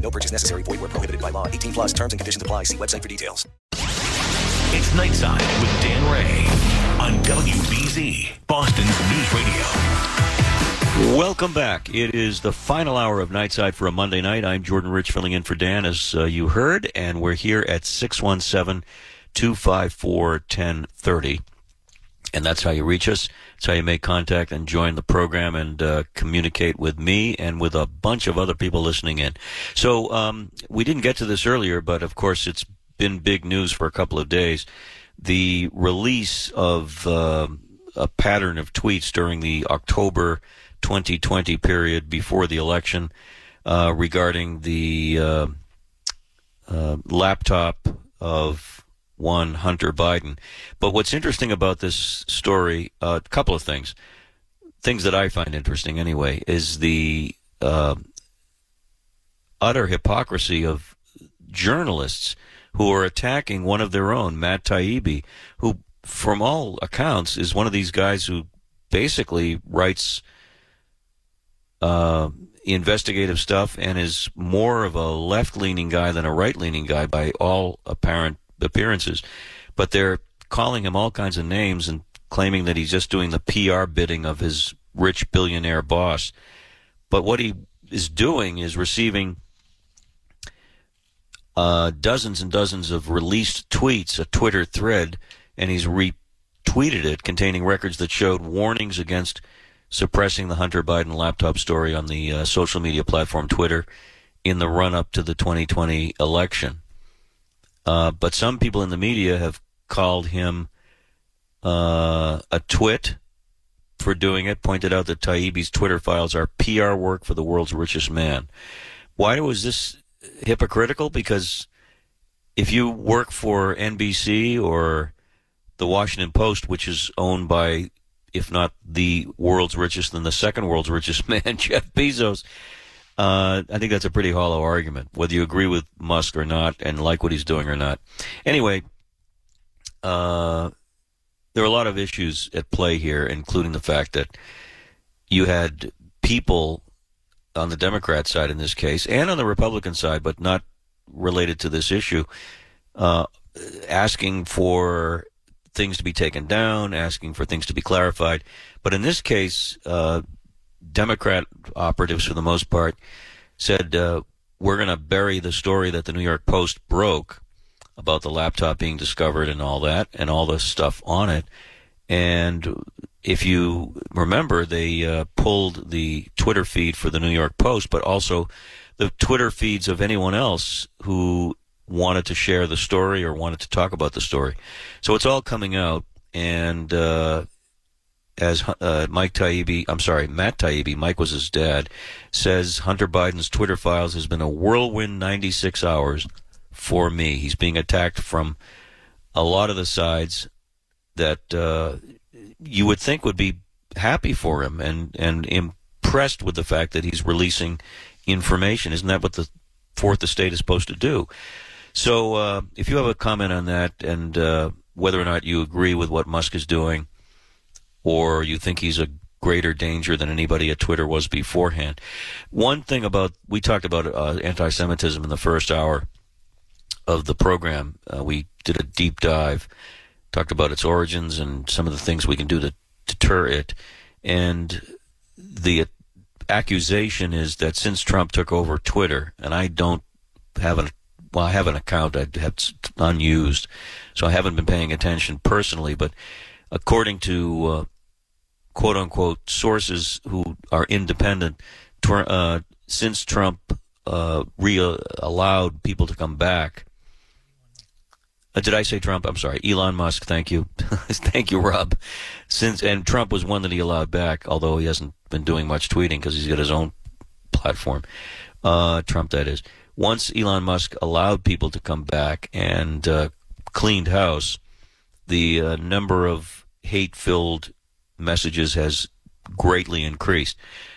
No purchase necessary. Void where prohibited by law. 18 plus terms and conditions apply. See website for details. It's Nightside with Dan Ray on WBZ, Boston's News Radio. Welcome back. It is the final hour of Nightside for a Monday night. I'm Jordan Rich filling in for Dan, as uh, you heard, and we're here at 617 254 1030. And that's how you reach us. That's how you make contact and join the program and uh, communicate with me and with a bunch of other people listening in. So um, we didn't get to this earlier, but of course it's been big news for a couple of days. The release of uh, a pattern of tweets during the October 2020 period before the election uh, regarding the uh, uh, laptop of one Hunter Biden. But what's interesting about this story, a couple of things, things that I find interesting anyway, is the uh, utter hypocrisy of journalists who are attacking one of their own, Matt Taibbi, who, from all accounts, is one of these guys who basically writes uh, investigative stuff and is more of a left leaning guy than a right leaning guy by all apparent appearances, but they're calling him all kinds of names and claiming that he's just doing the PR bidding of his rich billionaire boss. But what he is doing is receiving uh, dozens and dozens of released tweets, a Twitter thread, and he's retweeted it containing records that showed warnings against suppressing the Hunter Biden laptop story on the uh, social media platform Twitter in the run up to the 2020 election. Uh, but some people in the media have called him uh, a twit for doing it, pointed out that Taibbi's Twitter files are PR work for the world's richest man. Why was this hypocritical? Because if you work for NBC or the Washington Post, which is owned by, if not the world's richest, then the second world's richest man, Jeff Bezos, uh, I think that's a pretty hollow argument, whether you agree with Musk or not and like what he's doing or not. Anyway, uh, there are a lot of issues at play here, including the fact that you had people on the Democrat side in this case and on the Republican side, but not related to this issue, uh, asking for things to be taken down, asking for things to be clarified. But in this case, uh, Democrat operatives, for the most part, said, uh, we're going to bury the story that the New York Post broke about the laptop being discovered and all that, and all the stuff on it. And if you remember, they uh, pulled the Twitter feed for the New York Post, but also the Twitter feeds of anyone else who wanted to share the story or wanted to talk about the story. So it's all coming out, and uh, as uh, Mike Taibbi, I'm sorry, Matt Taibbi, Mike was his dad, says Hunter Biden's Twitter files has been a whirlwind 96 hours for me. He's being attacked from a lot of the sides that uh, you would think would be happy for him and, and impressed with the fact that he's releasing information. Isn't that what the fourth estate is supposed to do? So uh, if you have a comment on that and uh, whether or not you agree with what Musk is doing, or you think he's a greater danger than anybody at Twitter was beforehand. One thing about we talked about uh, anti-Semitism in the first hour of the program. Uh, we did a deep dive, talked about its origins and some of the things we can do to deter it. And the accusation is that since Trump took over Twitter, and I don't have an well, I have an account I have unused, so I haven't been paying attention personally, but according to uh, quote unquote sources who are independent, uh, since Trump uh, re allowed people to come back. Uh, did I say Trump? I'm sorry, Elon Musk. Thank you, thank you, Rob. Since and Trump was one that he allowed back, although he hasn't been doing much tweeting because he's got his own platform. Uh, Trump, that is. Once Elon Musk allowed people to come back and uh, cleaned house, the number of hate-filled messages has greatly increased.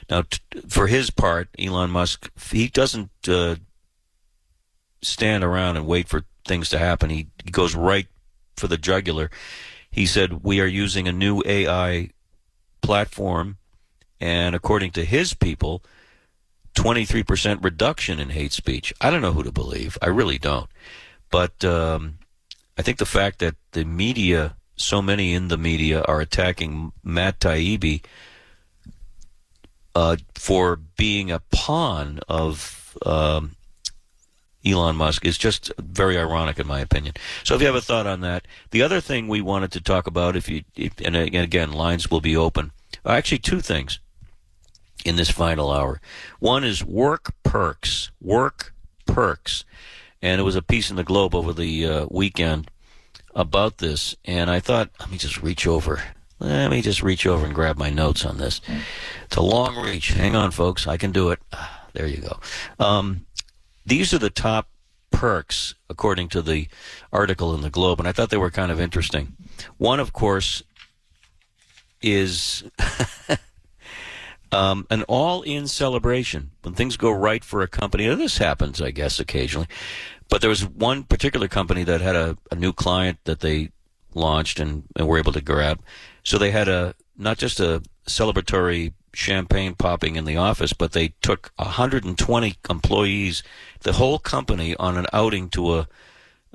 Now, t- for his part, Elon Musk, he doesn't uh, stand around and wait for things to happen. He, he goes right for the jugular. He said, We are using a new AI platform, and according to his people, 23% reduction in hate speech. I don't know who to believe. I really don't. But um, I think the fact that the media, so many in the media, are attacking Matt Taibbi uh, for being a pawn of um, Elon Musk is just very ironic, in my opinion. So, if you have a thought on that, the other thing we wanted to talk about, if you, if, and again, lines will be open. Actually, two things in this final hour. One is work perks, work perks, and it was a piece in the Globe over the uh, weekend about this, and I thought, let me just reach over. Let me just reach over and grab my notes on this. It's a long reach. Hang on, folks. I can do it. There you go. Um, these are the top perks according to the article in the Globe, and I thought they were kind of interesting. One, of course, is um, an all-in celebration when things go right for a company. This happens, I guess, occasionally, but there was one particular company that had a, a new client that they launched and, and were able to grab. So they had a not just a celebratory champagne popping in the office, but they took 120 employees, the whole company, on an outing to a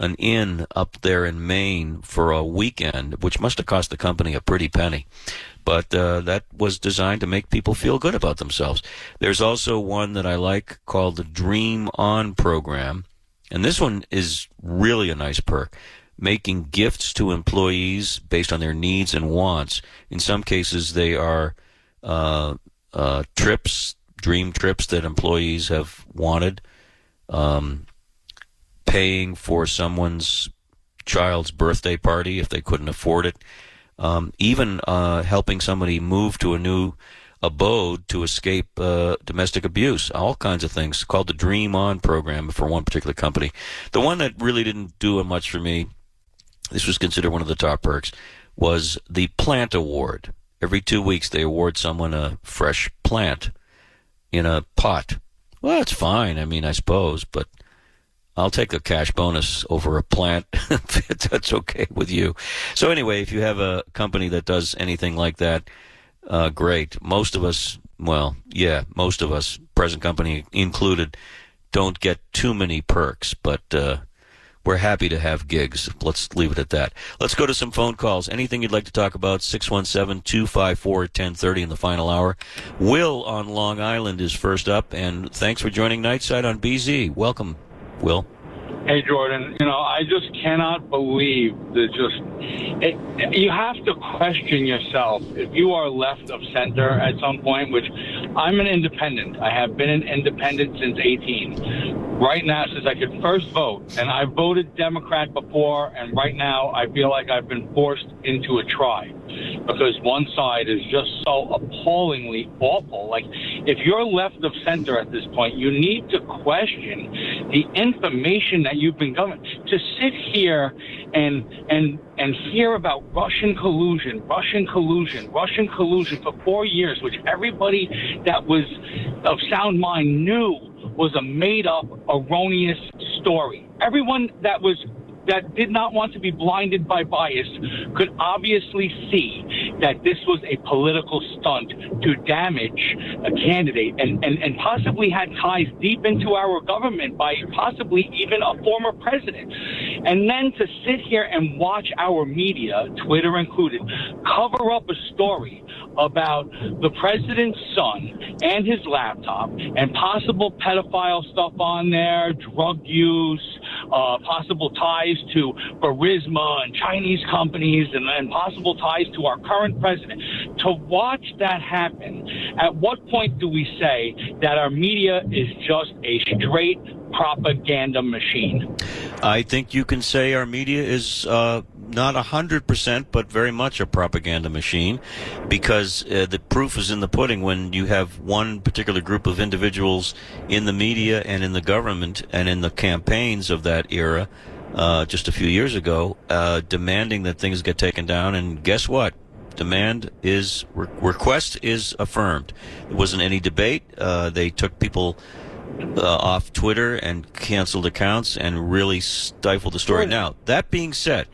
an inn up there in Maine for a weekend, which must have cost the company a pretty penny. But uh, that was designed to make people feel good about themselves. There's also one that I like called the Dream On program, and this one is really a nice perk. Making gifts to employees based on their needs and wants. In some cases, they are uh, uh, trips, dream trips that employees have wanted, um, paying for someone's child's birthday party if they couldn't afford it, um, even uh, helping somebody move to a new abode to escape uh, domestic abuse, all kinds of things called the Dream On program for one particular company. The one that really didn't do much for me, this was considered one of the top perks, was the Plant Award. Every two weeks, they award someone a fresh plant in a pot. Well, that's fine. I mean, I suppose, but I'll take a cash bonus over a plant if that's okay with you. So anyway, if you have a company that does anything like that, uh, great. Most of us, well, yeah, most of us, present company included, don't get too many perks, but uh, we're happy to have gigs. Let's leave it at that. Let's go to some phone calls. Anything you'd like to talk about? 617 254 1030 in the final hour. Will on Long Island is first up, and thanks for joining Nightside on BZ. Welcome, Will. Hey Jordan, you know I just cannot believe that just it, you have to question yourself if you are left of center at some point. Which I'm an independent. I have been an independent since 18 right now since I could first vote, and I voted Democrat before, and right now I feel like I've been forced into a try because one side is just so appallingly awful. Like, if you're left of center at this point, you need to question the information that you've been given. To sit here and and and hear about Russian collusion, Russian collusion, Russian collusion for four years, which everybody that was of sound mind knew was a made up, erroneous story. Everyone that was that did not want to be blinded by bias could obviously see that this was a political stunt to damage a candidate and, and, and possibly had ties deep into our government by possibly even a former president. And then to sit here and watch our media, Twitter included, cover up a story about the president's son and his laptop and possible pedophile stuff on there, drug use, uh, possible ties to Burisma and Chinese companies, and, and possible ties to our current president. To watch that happen, at what point do we say that our media is just a straight propaganda machine? I think you can say our media is uh, not 100%, but very much a propaganda machine because uh, the proof is in the pudding when you have one particular group of individuals in the media and in the government and in the campaigns of that era uh, just a few years ago, uh, demanding that things get taken down. And guess what? Demand is re- request is affirmed. There wasn't any debate. Uh, they took people uh, off Twitter and canceled accounts and really stifled the story. Now that being said,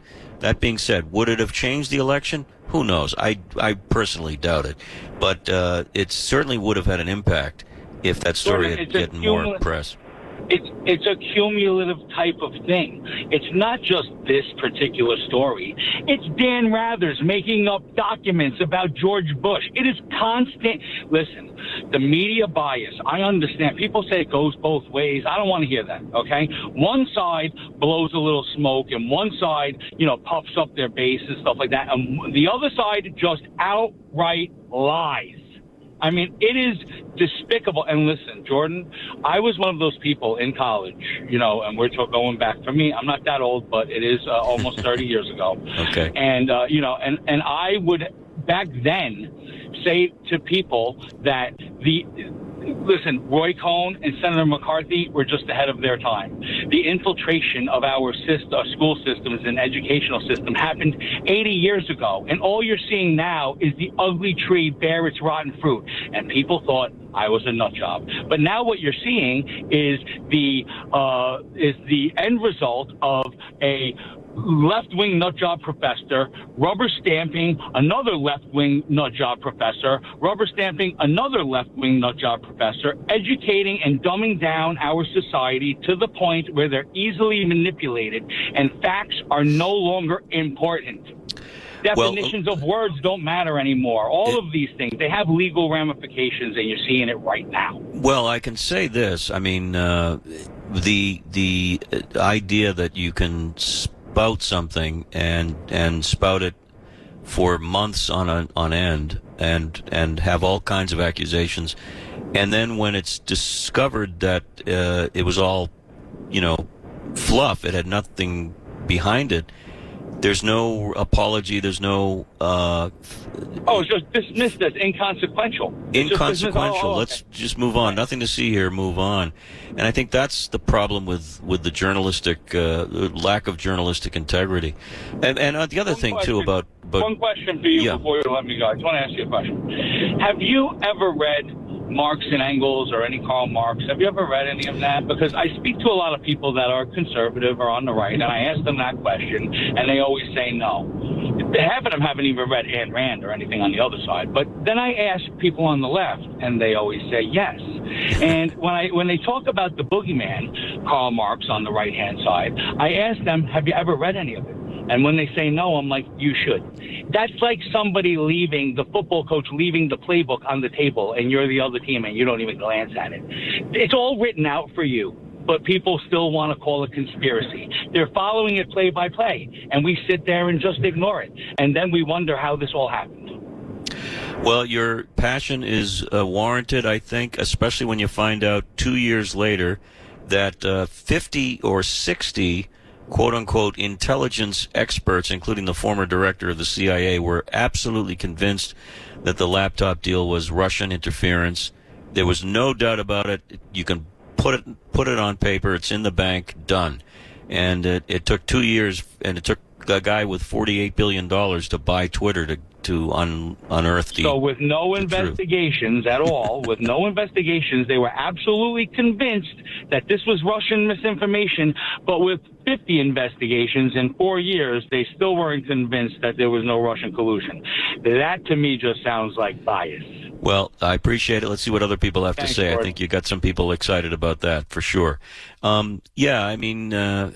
that being said, would it have changed the election? Who knows? I I personally doubt it, but uh, it certainly would have had an impact if that story had gotten more press. It's it's a cumulative type of thing. It's not just this particular story. It's Dan Rathers making up documents about George Bush. It is constant. Listen, the media bias. I understand. People say it goes both ways. I don't want to hear that. Okay, one side blows a little smoke, and one side, you know, puffs up their base and stuff like that, and the other side just outright lies. I mean, it is despicable. And listen, Jordan, I was one of those people in college, you know, and we're going back for me. I'm not that old, but it is uh, almost 30 years ago. Okay. And uh, you know, and and I would back then say to people that the listen, Roy Cohn and Senator McCarthy were just ahead of their time. The infiltration of our system, our school systems and educational system happened 80 years ago, and all you're seeing now is the ugly tree bear its rotten fruit. And people thought I was a nut job, but now what you're seeing is the uh, is the end result of a left wing nut job professor, rubber stamping another left wing nut job professor, rubber stamping another left wing nut job professor, educating and dumbing down our society to the point where they're easily manipulated and facts are no longer important. Definitions of words don't matter anymore. All of these things, they have legal ramifications, and you're seeing it right now. Well, I can say this. I mean, uh, the the idea that you can spout something and and spout it for months on a, on end and and have all kinds of accusations, and then when it's discovered that uh, it was all, you know, fluff, it had nothing behind it. There's no apology. There's no uh, Oh, it's just dismissed as inconsequential. It's inconsequential. oh, oh, Let's okay. just move on. Nothing to see here. Move on. And I think that's the problem with with the journalistic uh, lack of journalistic integrity. And and uh, the other One thing too question. about but One question for you Yeah. before you let me go. I just want to ask you a question. Have you ever read Marx and Engels or any Karl Marx? Have you ever read any of that? Because I speak to a lot of people that are conservative or on the right, and I ask them that question, and they always say no. Half of them haven't even read Ayn Rand or anything on the other side. But then I ask people on the left, and they always say yes. And when I when they talk about the boogeyman, Karl Marx on the right hand side, I ask them, have you ever read any of it? And when they say no, I'm like, you should. That's like somebody leaving, the football coach leaving the playbook on the table, and you're the other team and you don't even glance at it. It's all written out for you, but people still want to call it conspiracy. They're following it play by play, and we sit there and just ignore it. And then we wonder how this all happened. well, your passion is uh, warranted. I think, especially when you find out two years later that uh, 50 or 60 quote unquote intelligence experts, including the former director of the CIA, were absolutely convinced that the laptop deal was Russian interference. There was no doubt about it. You can put it put it on paper. It's in the bank. Done. And it, it took two years, and it took a guy with forty-eight billion dollars to buy Twitter to to un, unearth the. So, with no truth. investigations at all, with no investigations, they were absolutely convinced that this was Russian misinformation. But with 50 investigations in four years, they still weren't convinced that there was no Russian collusion. That to me just sounds like bias. Well, I appreciate it. Let's see what other people have Thanks, to say. I think you got some people excited about that for sure. Um, yeah, I mean, uh,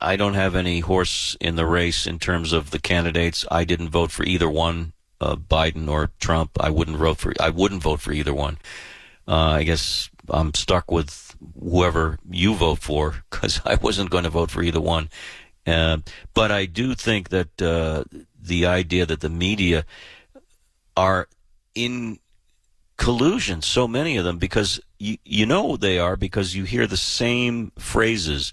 I don't have any horse in the race in terms of the candidates. I didn't vote for either one, uh, Biden or Trump. I wouldn't vote for. I wouldn't vote for either one. Uh, I guess I'm stuck with whoever you vote for because I wasn't going to vote for either one. Uh, but I do think that uh, the idea that the media are in collusion, so many of them, because you, you know they are because you hear the same phrases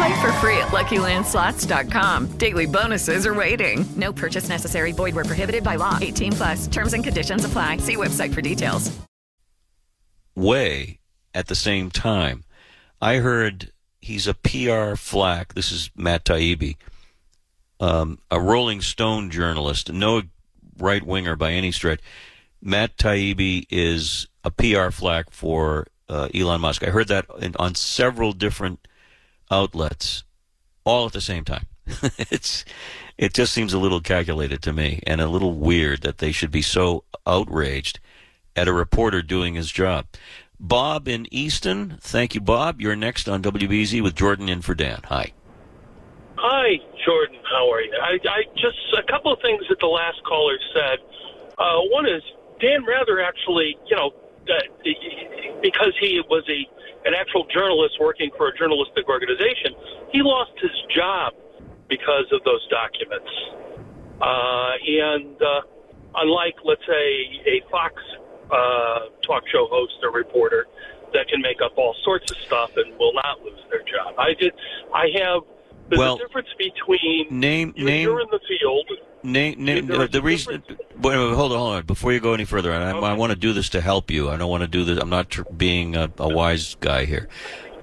Play for free at LuckyLandSlots.com. Daily bonuses are waiting. No purchase necessary. Void where prohibited by law. 18 plus. Terms and conditions apply. See website for details. Way at the same time, I heard he's a PR flack. This is Matt Taibbi, um, a Rolling Stone journalist, no right winger by any stretch. Matt Taibbi is a PR flack for uh, Elon Musk. I heard that in, on several different outlets, all at the same time. it's it just seems a little calculated to me, and a little weird that they should be so outraged at a reporter doing his job. Bob in Easton, thank you, Bob. You're next on WBZ with Jordan in for Dan. Hi. Hi, Jordan. How are you? I, I just a couple of things that the last caller said. Uh, one is Dan Rather actually, you know, because he was a an actual journalist working for a journalistic organization, he lost his job because of those documents. Uh, and uh, unlike, let's say, a Fox uh, talk show host or reporter that can make up all sorts of stuff and will not lose their job, I did. I have. There's Well, a difference between Name you, name you're in the field. Name, name uh, the reason. Wait, wait, hold on, hold on. Before you go any further, I, I want to do this to help you. I don't want to do this. I'm not tr- being a, a wise guy here.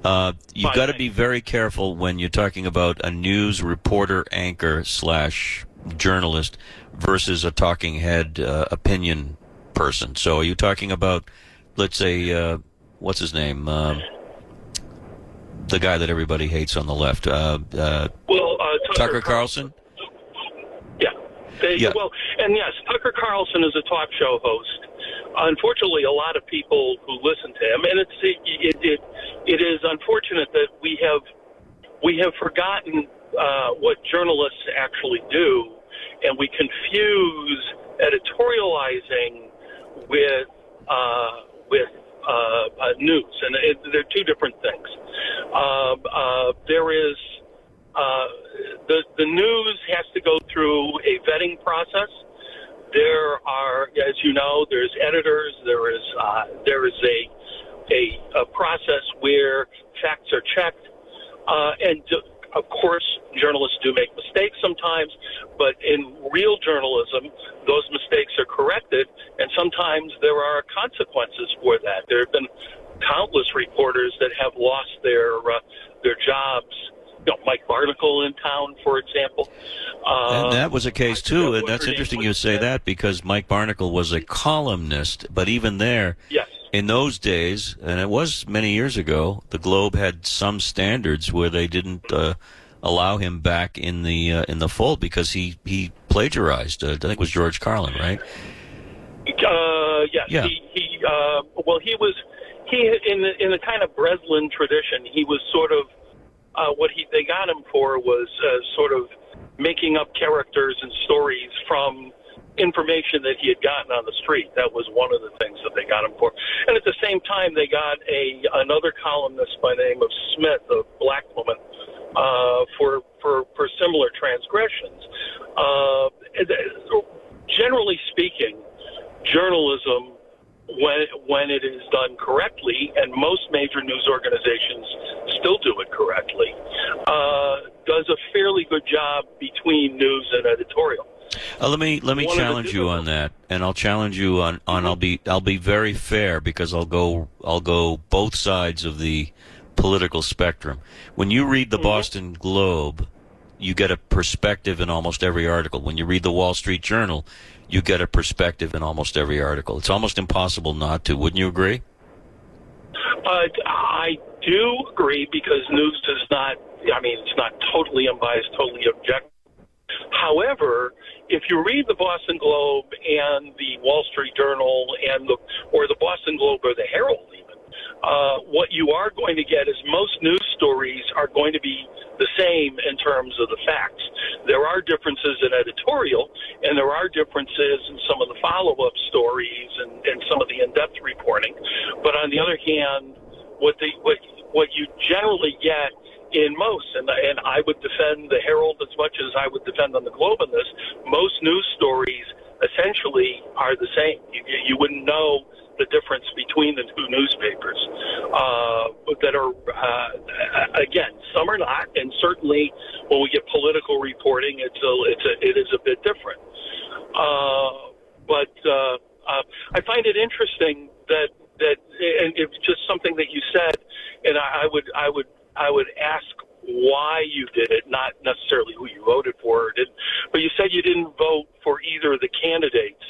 Uh, you've got to be very careful when you're talking about a news reporter, anchor slash journalist versus a talking head uh, opinion person. So, are you talking about, let's say, uh, what's his name? Um, the guy that everybody hates on the left, uh, uh, Well, uh, Tucker Carlson. Yeah. They, Yeah. Well, and yes, Tucker Carlson is a talk show host. Unfortunately, a lot of people who listen to him, and it's it it, it is unfortunate that we have we have forgotten uh, what journalists actually do, and we confuse editorializing with uh, with uh, uh, news, and it, they're two different things. Uh, uh, there is uh, the the news has to go through a vetting process. There are, as you know, there's editors. There is uh, there is a, a a process where facts are checked, uh, and of course, journalists do make mistakes sometimes. But in real journalism, those mistakes are corrected, and sometimes there are consequences for that. There have been countless reporters that have lost their uh, their jobs. You know, Mike Barnicle in town, for example. Uh, And that was a case too, and that's interesting you say that because Mike Barnicle was a columnist, but even there, Yes. in those days, and it was many years ago, the Globe had some standards where they didn't uh, allow him back in the uh, in the fold because he he plagiarized. Uh, I think it was George Carlin, right? Uh, yes. Yeah. He, he uh, well, he was he in the in the kind of Breslin tradition. He was sort of uh, what he they got him for was uh, sort of making up characters and stories from information that he had gotten on the street. That was one of the things that they got him for. And at the same time, they got a another columnist by the name of Smith, a black woman, uh, for for for similar transgressions. Uh, uh, generally speaking, journalism when when it is done correctly, and most major news organizations still do it correctly, uh, does a fairly good job between news and editorial. Uh, let me let me One challenge you on that, and I'll challenge you on, on I'll be I'll be very fair because I'll go I'll go both sides of the political spectrum. When you read the Boston Globe, you get a perspective in almost every article. When you read the Wall Street Journal, you get a perspective in almost every article. It's almost impossible not to. Wouldn't you agree? I do agree because news does not. I mean, it's not totally unbiased, totally objective. However, if you read the Boston Globe and the Wall Street Journal and the or the Boston Globe or the Herald, even, uh, what you are going to get is most news stories are going to be the same in terms of the facts. There are differences in editorial, and there are differences in some of the follow-up stories and, and some of the in-depth reporting. But on the other hand, what the what what you generally get in most, and and I would defend the Herald as much as I would defend on the Globe in this. Most news stories essentially are the same. You, you wouldn't know the difference between the two newspapers uh, that are uh, again some are not, and certainly when we get political reporting, it's a it's a it is a bit different. Uh, but uh, uh, I find it interesting that that and it's just something that you said, and I, I would I would I would ask why you did it, not necessarily who you voted for or did, but you said you didn't vote for either of the candidates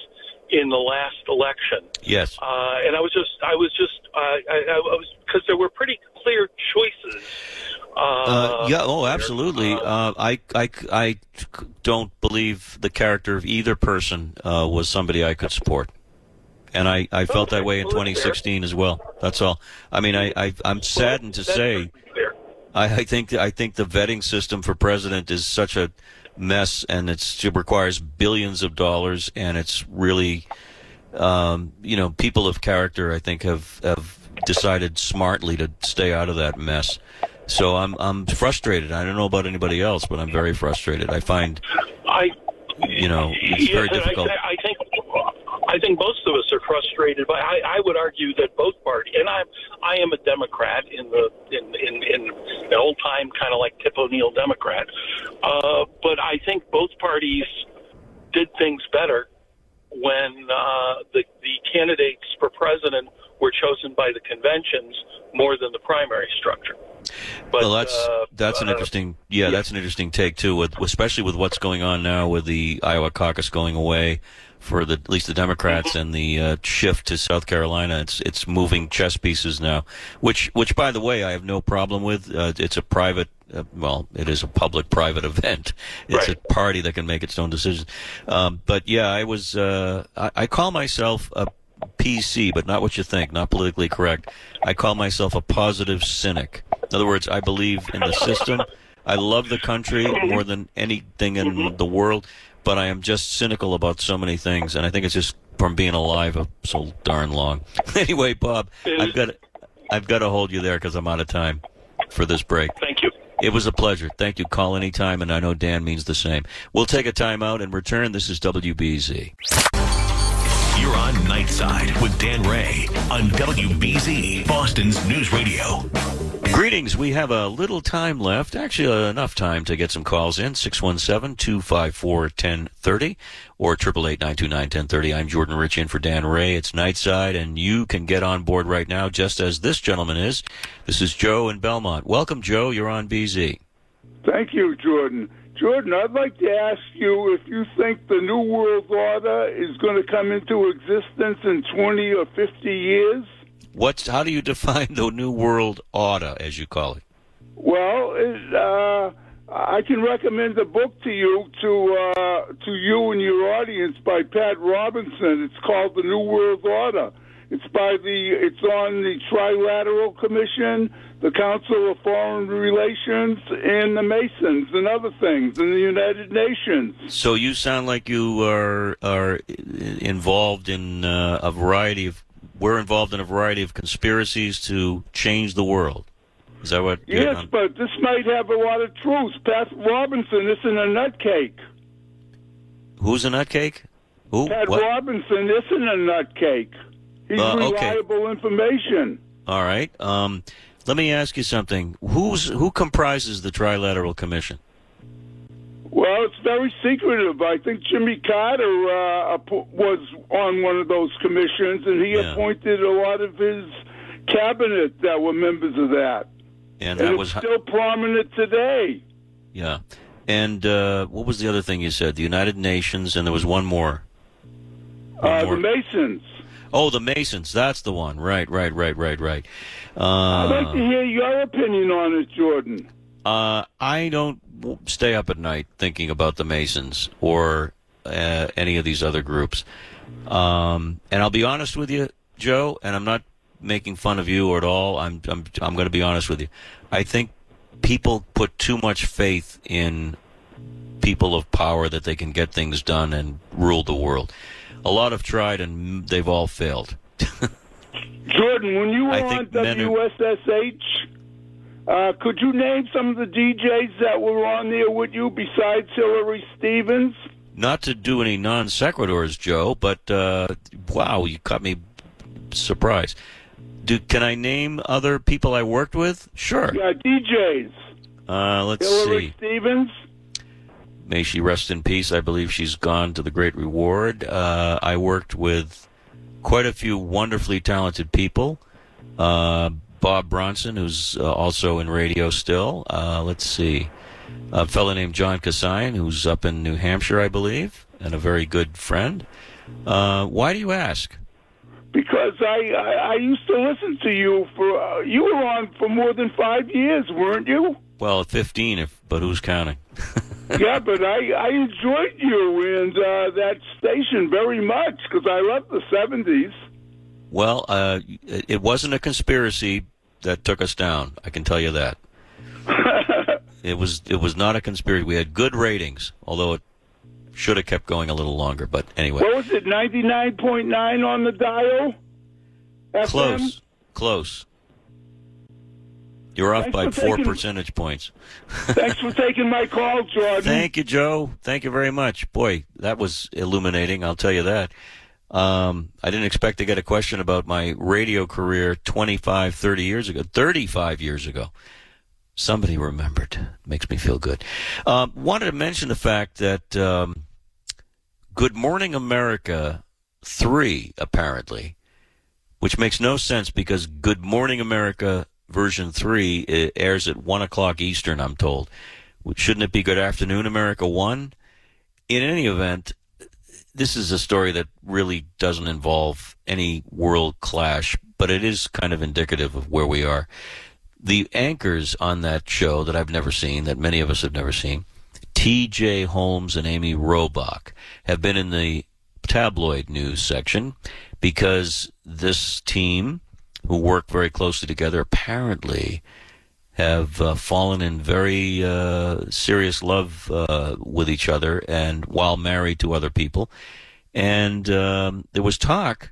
in the last election. Yes. Uh, and I was just, I was just, uh, I, I was because there were pretty clear choices. Uh, Uh, yeah. Oh, absolutely. Uh, I, I, I don't believe the character of either person uh, was somebody I could support, and I, I felt that way in 2016 as well. That's all. I mean, I, I I'm saddened to say. I, I think I think the vetting system for president is such a mess, and it's, it requires billions of dollars, and it's really, um, you know, people of character. I think have have decided smartly to stay out of that mess. So I'm I'm frustrated. I don't know about anybody else, but I'm very frustrated. I find, I, you know, it's yes, very difficult. I, I I think most of us are frustrated, but I, I would argue that both parties, and I'm I am a Democrat in the in in, in an old time kind of like Tip O'Neill Democrat, uh, but I think both parties did things better when uh, the the candidates for president were chosen by the conventions more than the primary structure. But, well, that's uh, that's an uh, interesting yeah, that's an interesting take too, with especially with what's going on now with the Iowa caucus going away for the at least the Democrats and the uh, shift to South Carolina. It's it's moving chess pieces now, which which by the way I have no problem with. Uh, it's a private. Uh, well, it is a public-private event. It's a party that can make its own decisions. Um, but yeah, I was. Uh, I, I call myself a PC, but not what you think, not politically correct. I call myself a positive cynic. In other words, I believe in the system. I love the country more than anything in the world, but I am just cynical about so many things, and I think it's just from being alive so darn long. anyway, Bob, I've got I've got to hold you there because I'm out of time for this break. Thank you. It was a pleasure. Thank you. Call anytime, and I know Dan means the same. We'll take a time out and return. This is WBZ. You're on Nightside with Dan Ray on WBZ, Boston's News Radio. Greetings. We have a little time left, actually uh, enough time to get some calls in. 617-254-1030 or 888-929-1030. I'm Jordan Rich in for Dan Ray. It's Nightside, and you can get on board right now just as this gentleman is. This is Joe in Belmont. Welcome, Joe. You're on BZ. Thank you, Jordan. Jordan, I'd like to ask you if you think the New World Order is going to come into existence in 20 or 50 years. What's how do you define the New World Order, as you call it? Well, uh, I can recommend a book to you to uh, to you and your audience by Pat Robinson. It's called The New World Order. It's by the it's on the Trilateral Commission, the Council of Foreign Relations, and the Masons and other things, and the United Nations. So you sound like you are are involved in uh, a variety of. We're involved in a variety of conspiracies to change the world. Is that what? you're Yes, but this might have a lot of truth. Pat Robinson isn't a nutcake. Who's a nutcake? Who? Pat What? Robinson isn't a nutcake. He's Uh, okay. reliable information. All right. Um, let me ask you something. Who's who comprises the Trilateral Commission? Well, it's very secretive. I think Jimmy Carter uh, was on one of those commissions, and he Yeah. appointed a lot of his cabinet that were members of that. And And, that was still prominent today. yeah. And uh, what was the other thing you said? The United Nations, and there was one more. One Uh, more. the Masons. Oh, the Masons. That's the one. Right, right, right, right, right. I'd like to Uh, hear your opinion on it, Jordan. uh, I don't stay up at night thinking about the Masons or uh, any of these other groups. Um, and I'll be honest with you, Joe, and I'm not making fun of you or at all. I'm I'm I'm going to be honest with you. I think people put too much faith in people of power that they can get things done and rule the world. A lot have tried and they've all failed. Jordan, when you were on think men are- WSSH, uh, could you name some of the DJs that were on there with you besides Hillary Stevens? not to do any non sequiturs, Joe, but uh, wow, you caught me surprised. Do can I name other people I worked with? Sure. Yeah, DJs. Uh, let's Hillary see. Stevens. May she rest in peace. I believe she's gone to the great reward. Uh, I worked with quite a few wonderfully talented people. Bob Bronson, who's uh, also in radio still. Uh, let's see. A fellow named John Kasayan, who's up in New Hampshire, I believe, and a very good friend. Uh, why do you ask? Because I, I I used to listen to you for uh, you were on for more than five years, weren't you? Well, 15, if, but who's counting? yeah, but I I enjoyed you and uh, that station very much because I love the seventies. Well, uh, it wasn't a conspiracy that took us down. I can tell you that. it was it was not a conspiracy. We had good ratings, although it should have kept going a little longer. But anyway, What was it? Ninety nine point nine on the dial. FM? close, close. You're off Thanks by four taking- percentage points. Thanks for taking my call, Jordan. Thank you, Joe. Thank you very much. Boy, that was illuminating. I'll tell you that. Um, I didn't expect to get a question about my radio career 25, 30 years ago, 35 years ago. Somebody remembered. Makes me feel good. Um, wanted to mention the fact that um, Good Morning America 3, apparently, which makes no sense because Good Morning America version 3 uh, airs at 1 o'clock Eastern, I'm told. Shouldn't it be Good Afternoon America 1? In any event, this is a story that really doesn't involve any world clash, but it is kind of indicative of where we are. The anchors on that show that I've never seen, that many of us have never seen, T.J. Holmes and Amy Robach, have been in the tabloid news section because this team, who work very closely together, apparently have uh, fallen in very uh, serious love uh, with each other and while married to other people. And um, there was talk.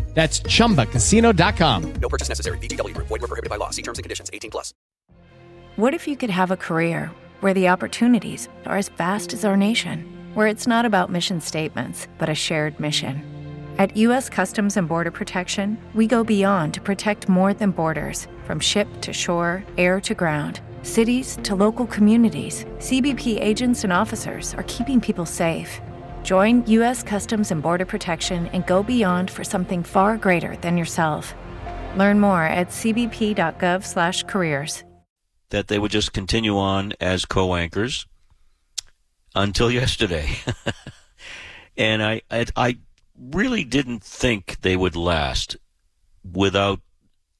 That's chumbacasino.com. No purchase necessary. VGW Group. Void were prohibited by law. See terms and conditions. 18 plus. What if you could have a career where the opportunities are as vast as our nation, where it's not about mission statements, but a shared mission? At U.S. Customs and Border Protection, we go beyond to protect more than borders from ship to shore, air to ground, cities to local communities. CBP agents and officers are keeping people safe. Join U.S. Customs and Border Protection and go beyond for something far greater than yourself. Learn more at cbp.gov/careers. that they would just continue on as co-anchors until yesterday. and I, I I really didn't think they would last without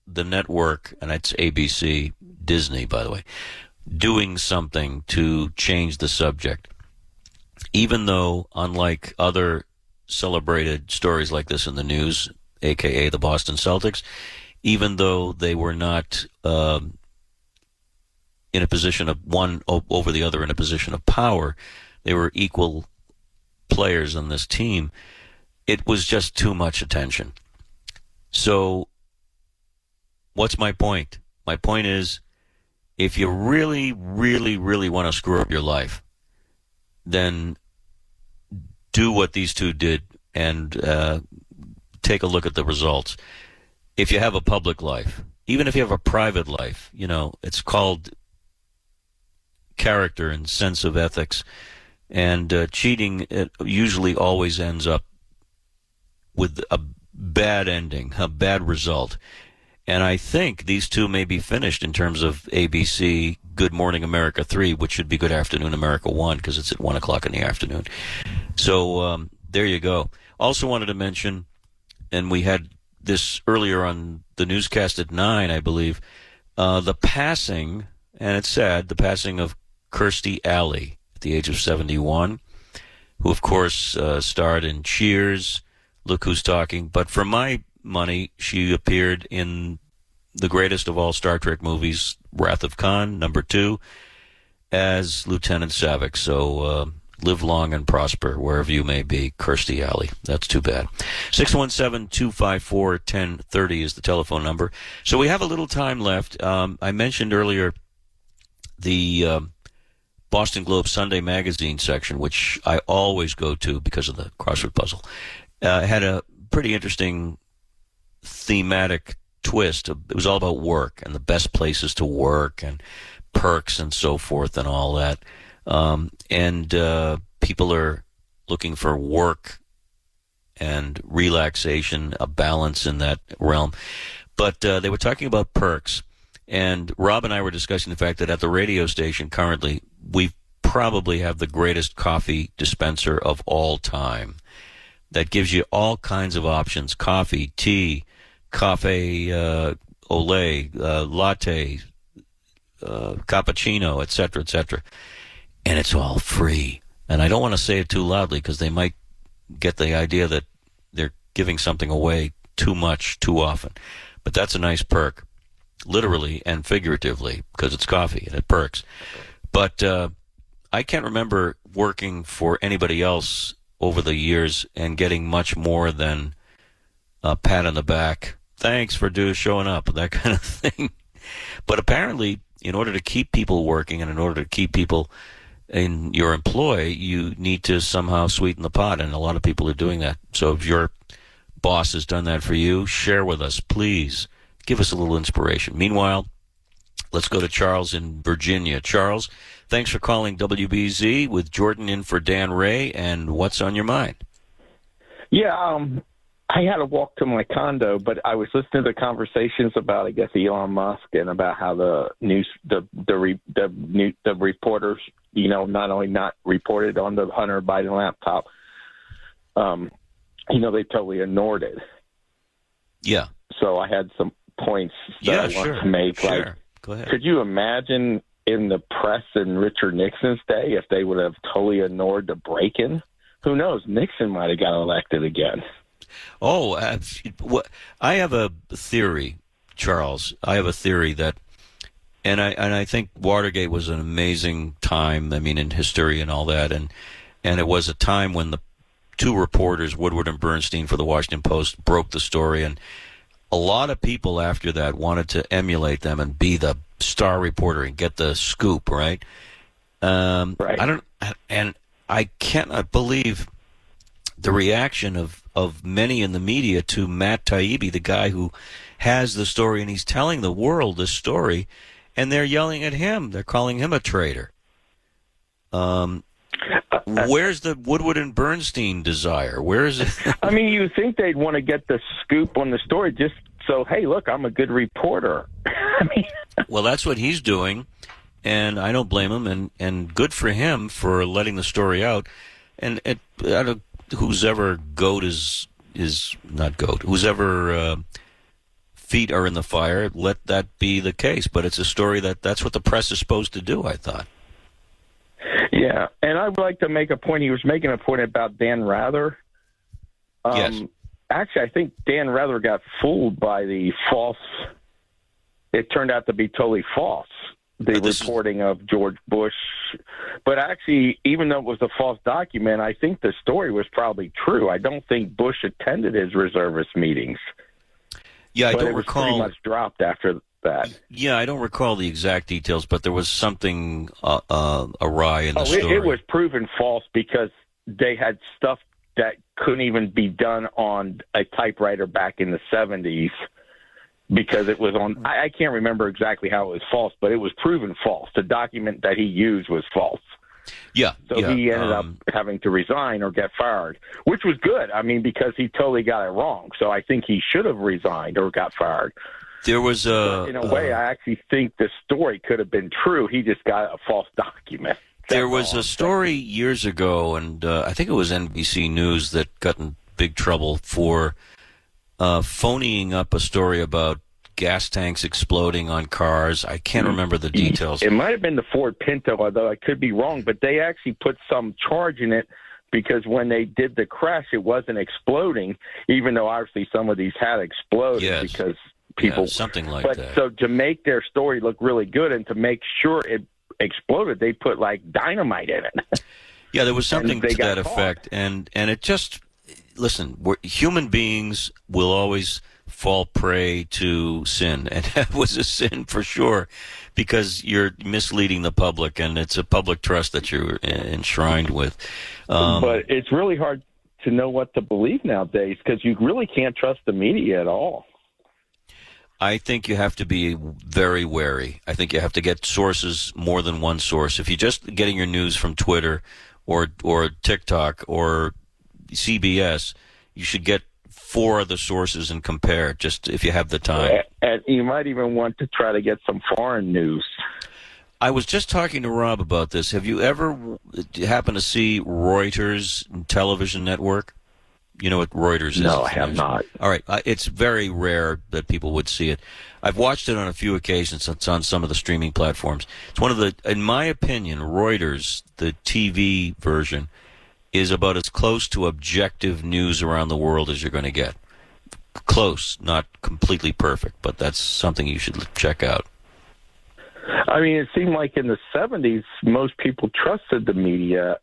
the network and it's ABC Disney by the way doing something to change the subject even though unlike other celebrated stories like this in the news aka the Boston Celtics even though they were not um, in a position of one over the other in a position of power. They were equal players on this team. It was just too much attention. So, what's my point? My point is if you really, really, really want to screw up your life, then do what these two did and uh, take a look at the results. If you have a public life, even if you have a private life, you know, it's called character and sense of ethics. And uh, cheating usually always ends up with a bad ending, a bad result. And I think these two may be finished in terms of ABC Good Morning America 3, which should be Good Afternoon America 1 because it's at 1 o'clock in the afternoon. So um, there you go. Also wanted to mention, and we had this earlier on the newscast at 9, I believe, uh, the passing, and it's sad, the passing of Kirstie Alley at the age of 71, who, of course, uh, starred in Cheers, Look Who's Talking. But for my money, she appeared in the greatest of all Star Trek movies, Wrath of Khan, number two, as Lieutenant Saavik. So uh, live long and prosper wherever you may be, Kirstie Alley. That's too bad. 617-254-1030 is the telephone number. So we have a little time left. Um, I mentioned earlier the uh, Boston Globe Sunday Magazine section, which I always go to because of the crossword puzzle, uh, had a pretty interesting thematic twist. It was all about work and the best places to work and perks and so forth and all that. Um, and uh, people are looking for work and relaxation, a balance in that realm. But uh, they were talking about perks. And Rob and I were discussing the fact that at the radio station currently, we probably have the greatest coffee dispenser of all time that gives you all kinds of options coffee, tea, cafe uh, au lait, uh, latte, uh, cappuccino, etc., etc. And it's all free. And I don't want to say it too loudly because they might get the idea that they're giving something away too much, too often. But that's a nice perk, literally and figuratively, because it's coffee and it perks. But uh, I can't remember working for anybody else over the years and getting much more than a pat on the back. Thanks for do showing up, that kind of thing. But apparently, in order to keep people working and in order to keep people in your employ, you need to somehow sweeten the pot, and a lot of people are doing that. So if your boss has done that for you, share with us, please. Give us a little inspiration. Meanwhile, let's go to Charles in Virginia. Charles, thanks for calling WBZ with Jordan in for Dan Ray, and what's on your mind? Yeah, um, I had to walk to my condo, but I was listening to conversations about, I guess, Elon Musk and about how the news, the the re, the new, the reporters, you know, not only not reported on the Hunter Biden laptop, um, you know, they totally ignored it. Yeah. So I had some points that Yeah, I want sure, to make. sure. Like, Go ahead. could you imagine in the press in Richard Nixon's day if they would have totally ignored the break-in? Who knows? Nixon might have got elected again. Oh, I have a theory, Charles. I have a theory that, and I and I think Watergate was an amazing time. I mean, in history and all that, and and it was a time when the two reporters, Woodward and Bernstein, for the Washington Post, broke the story, and a lot of people after that wanted to emulate them and be the star reporter and get the scoop, right? Um, right. I don't, and I cannot believe the reaction of, of many in the media to Matt Taibbi, the guy who has the story and he's telling the world this story, and they're yelling at him. They're calling him a traitor. Um, where's the Woodward and Bernstein desire? Where is it? I mean, you think they'd want to get the scoop on the story just so, hey, look, I'm a good reporter. well, that's what he's doing, and I don't blame him. And, and good for him for letting the story out. And it, I don't, who's ever goat is is not goat. Who's ever uh, feet are in the fire, let that be the case. But it's a story that that's what the press is supposed to do. I thought. Yeah, and I would like to make a point. He was making a point about Dan Rather. Um, yes. Actually, I think Dan Rather got fooled by the false. It turned out to be totally false. The reporting of George Bush, but actually, even though it was a false document, I think the story was probably true. I don't think Bush attended his reservist meetings. Yeah, I but don't it was recall. Pretty much dropped after that. Yeah, I don't recall the exact details, but there was something uh, uh, awry in the oh, story. It, it was proven false because they had stuff that couldn't even be done on a typewriter back in the 70s because it was on I, I can't remember exactly how it was false but it was proven false. The document that he used was false. Yeah so yeah, he ended um, up having to resign or get fired which was good. I mean because he totally got it wrong. So i think he should have resigned or got fired. There was a in a way i actually think the story could have been true. He just got a false document There was a story years ago, and uh, I think it was NBC News that got in big trouble for uh, phoning up a story about gas tanks exploding on cars. I can't remember the details. It might have been the Ford Pinto, although I could be wrong. But they actually put some charge in it because when they did the crash, it wasn't exploding, even though obviously some of these had exploded Yes. because people Yeah, something like but that. so to make their story look really good and to make sure it exploded, they put like dynamite in it. Yeah, there was something to that caught. effect, and and it just listen. We're, human beings will always fall prey to sin, and that was a sin for sure, because you're misleading the public, and it's a public trust that you're enshrined with. Um, but it's really hard to know what to believe nowadays because you really can't trust the media at all. I think you have to be very wary. I think you have to get sources more than one source. If you're just getting your news from Twitter or or TikTok or CBS, you should get four other sources and compare. Just if you have the time. And you might even want to try to get some foreign news. I was just talking to Rob about this. Have you ever happened to see Reuters television network? You know what Reuters is? No, I have not. All right, uh, it's very rare that people would see it. I've watched it on a few occasions. It's on some of the streaming platforms. It's one of the, in my opinion, Reuters, the TV version, is about as close to objective news around the world as you're going to get. Close, not completely perfect, but that's something you should check out. I mean, it seemed like in the 70s, most people trusted the media,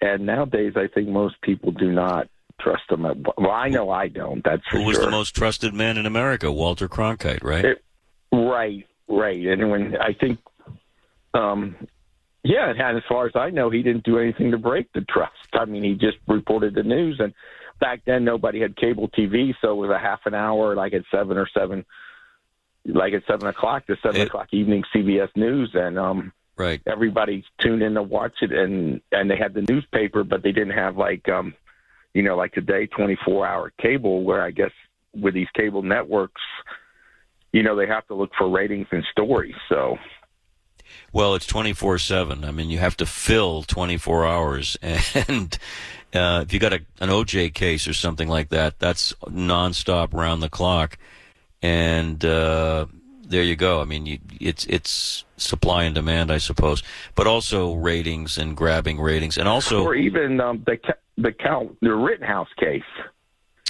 and nowadays, I think most people do not trust them. Well, I know I don't. That's Who was sure. the most trusted man in America? Walter Cronkite, right? It- right, right. And when I think, um, yeah, and as far as I know, he didn't do anything to break the trust. I mean, he just reported the news, and back then nobody had cable TV, so it was a half an hour, like at seven or seven, like at seven o'clock, the seven o'clock evening CBS News, and um, right, everybody tuned in to watch it, and and they had the newspaper, but they didn't have like, um, you know, like today, twenty four hour cable, where I guess with these cable networks, you know, they have to look for ratings and stories. So Well, it's 24 7. I mean, you have to fill 24 hours. And uh, if you got a, an OJ case or something like that, that's nonstop round the clock. And uh, there you go. I mean, you, it's it's supply and demand, I suppose, but also ratings and grabbing ratings. And also, or even um, the ca- the count the Rittenhouse case.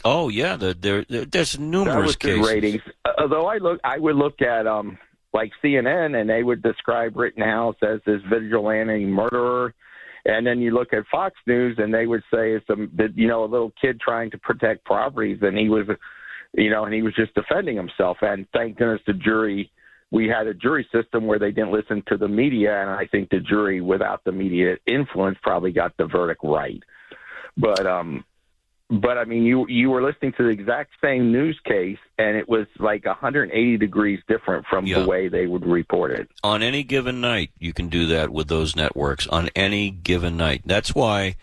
oh, yeah, the, there, there, there's numerous cases. ratings. Although I look, I would look at um like CNN, and they would describe Rittenhouse as this vigilante murderer. And then you look at Fox News, and they would say it's a you know a little kid trying to protect properties, and he was, you know, and he was just defending himself. And thank goodness the jury. We had a jury system where they didn't listen to the media, and I think the jury, without the media influence, probably got the verdict right. But um, but I mean, you you were listening to the exact same news case, and it was like 180 degrees different from Yeah. the way they would report it. on any given night you can do that with those networks on any given night that's why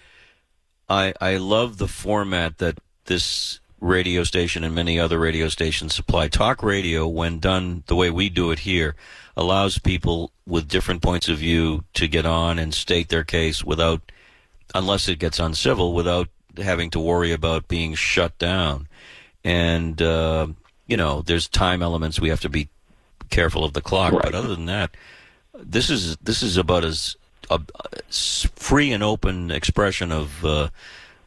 i i love the format that this radio station and many other radio stations supply talk radio when done the way we do it here allows people with different points of view to get on and state their case without unless it gets uncivil without having to worry about being shut down. And uh, you know there's time elements we have to be careful of the clock. But other than that this is this is about as a, free and open expression of uh,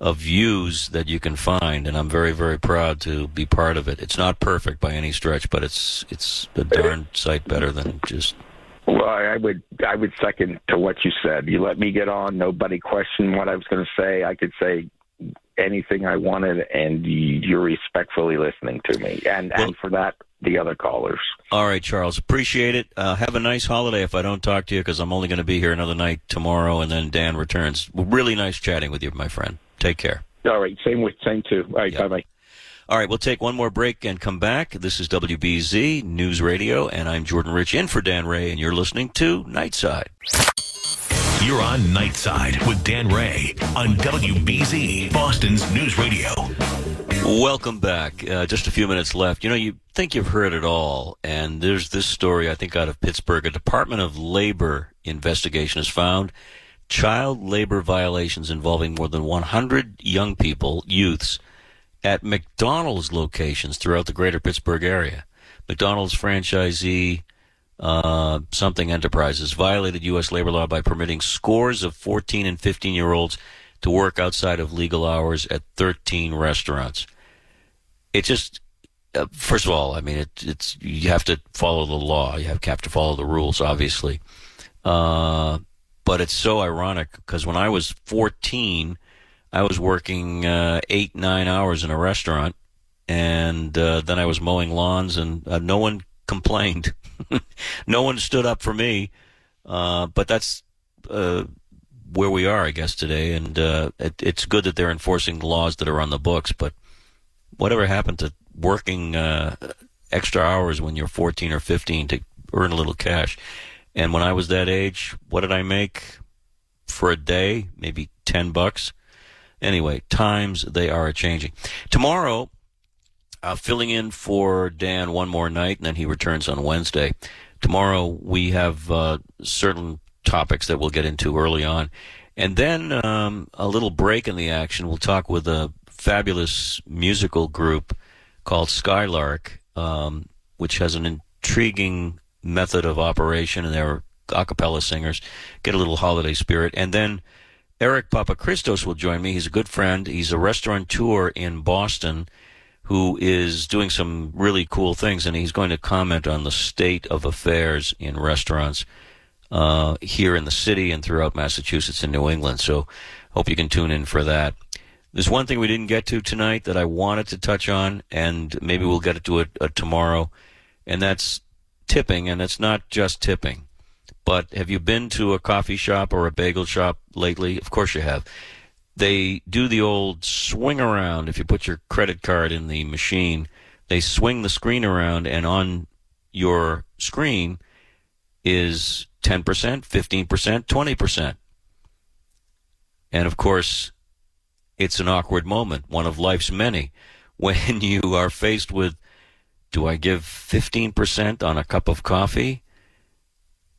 of views that you can find, and I'm very very proud to be part of it. It's not perfect by any stretch, but it's it's a darn sight better than just Well, I would I would second to what you said. You let me get on. Nobody questioned what I was going to say. I could say anything I wanted, and you're respectfully listening to me. And and for that, the other callers. All right, Charles. Appreciate it. Uh, have a nice holiday if I don't talk to you because I'm only going to be here another night tomorrow, and then Dan returns. Really nice chatting with you, my friend. Take care. All right, same with same too. All right, bye bye. All right, we'll take one more break and come back. This is WBZ News Radio, and I'm Jordan Rich in for Dan Ray, and you're listening to Nightside. You're on Nightside with Dan Ray on WBZ, Boston's News Radio. Welcome back. Uh, just a few minutes left. You know, you think you've heard it all, and there's this story, I think, out of Pittsburgh. A Department of Labor investigation has found child labor violations involving more than 100 young people, youths, at McDonald's locations throughout the greater Pittsburgh area. McDonald's franchisee uh, something enterprises violated U.S. labor law by permitting scores of 14 and 15 year olds to work outside of legal hours at 13 restaurants. It just, uh, first of all, I mean, it, it's you have to follow the law. You have, have to follow the rules, obviously. Uh, but it's so ironic because when I was 14, I was working uh, eight, nine hours in a restaurant, and uh, then I was mowing lawns, and uh, no one complained. no one stood up for me. Uh, but that's uh, where we are, I guess, today. And uh, it, it's good that they're enforcing the laws that are on the books. But whatever happened to working extra hours when you're 14 or 15 to earn a little cash? And when I was that age, what did I make for a day? Maybe 10 bucks. Anyway, times they are changing. Tomorrow, uh, filling in for Dan one more night, and then he returns on Wednesday. Tomorrow we have uh, certain topics that we'll get into early on, and then um, a little break in the action. We'll talk with a fabulous musical group called Skylark, um, which has an intriguing method of operation, and they're a cappella singers. Get a little holiday spirit, and then. Eric Papachristos will join me. He's a good friend. He's a restaurateur in Boston who is doing some really cool things, and he's going to comment on the state of affairs in restaurants uh, here in the city and throughout Massachusetts and New England. So, hope you can tune in for that. There's one thing we didn't get to tonight that I wanted to touch on, and maybe we'll get to it uh, tomorrow, and that's tipping, and it's not just tipping. But have you been to a coffee shop or a bagel shop lately? Of course you have. They do the old swing around. If you put your credit card in the machine, they swing the screen around, and on your screen is 10%, 15%, 20%. And of course, it's an awkward moment, one of life's many, when you are faced with do I give 15% on a cup of coffee?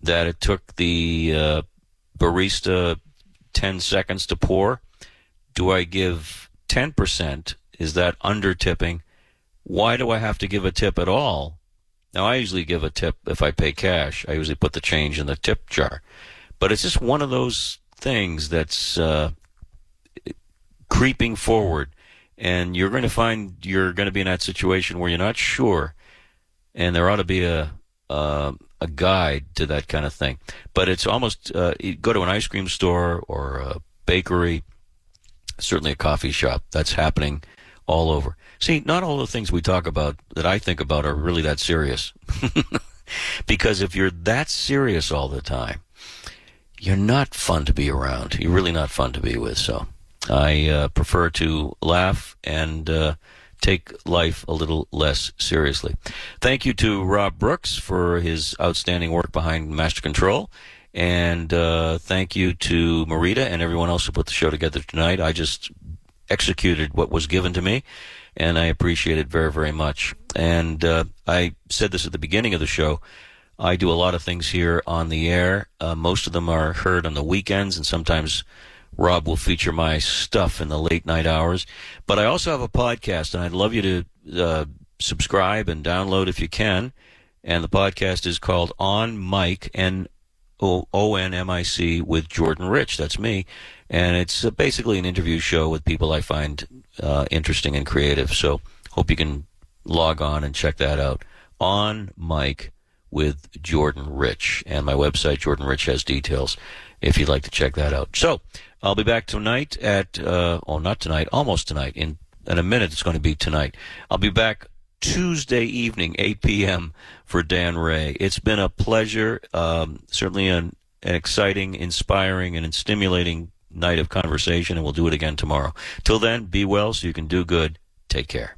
That it took the uh, barista 10 seconds to pour? Do I give 10%? Is that under tipping? Why do I have to give a tip at all? Now, I usually give a tip if I pay cash. I usually put the change in the tip jar. But it's just one of those things that's uh, creeping forward. And you're going to find you're going to be in that situation where you're not sure. And there ought to be a, uh, a guide to that kind of thing. But it's almost uh, go to an ice cream store or a bakery, certainly a coffee shop. That's happening all over. See, not all the things we talk about that I think about are really that serious. because if you're that serious all the time, you're not fun to be around. You're really not fun to be with. So I uh, prefer to laugh and uh, take life a little less seriously. Thank you to Rob Brooks for his outstanding work behind Master Control. And uh, thank you to Marita and everyone else who put the show together tonight. I just executed what was given to me, and I appreciate it very, very much. And uh, I said this at the beginning of the show. I do a lot of things here on the air. Uh, most of them are heard on the weekends and sometimes Rob will feature my stuff in the late night hours. But I also have a podcast, and I'd love you to uh, subscribe and download if you can. And the podcast is called On Mic, N O N M I C, with Jordan Rich. That's me. And it's uh, basically an interview show with people I find uh, interesting and creative. So hope you can log on and check that out. On Mic with Jordan Rich. And my website, Jordan Rich, has details if you'd like to check that out. So I'll be back tonight at, uh, oh, not tonight, almost tonight. In, in a minute, it's going to be tonight. I'll be back Tuesday evening, 8 p.m. for Dan Ray. It's been a pleasure, um, certainly an, an exciting, inspiring, and stimulating night of conversation, and we'll do it again tomorrow. Till then, be well so you can do good. Take care.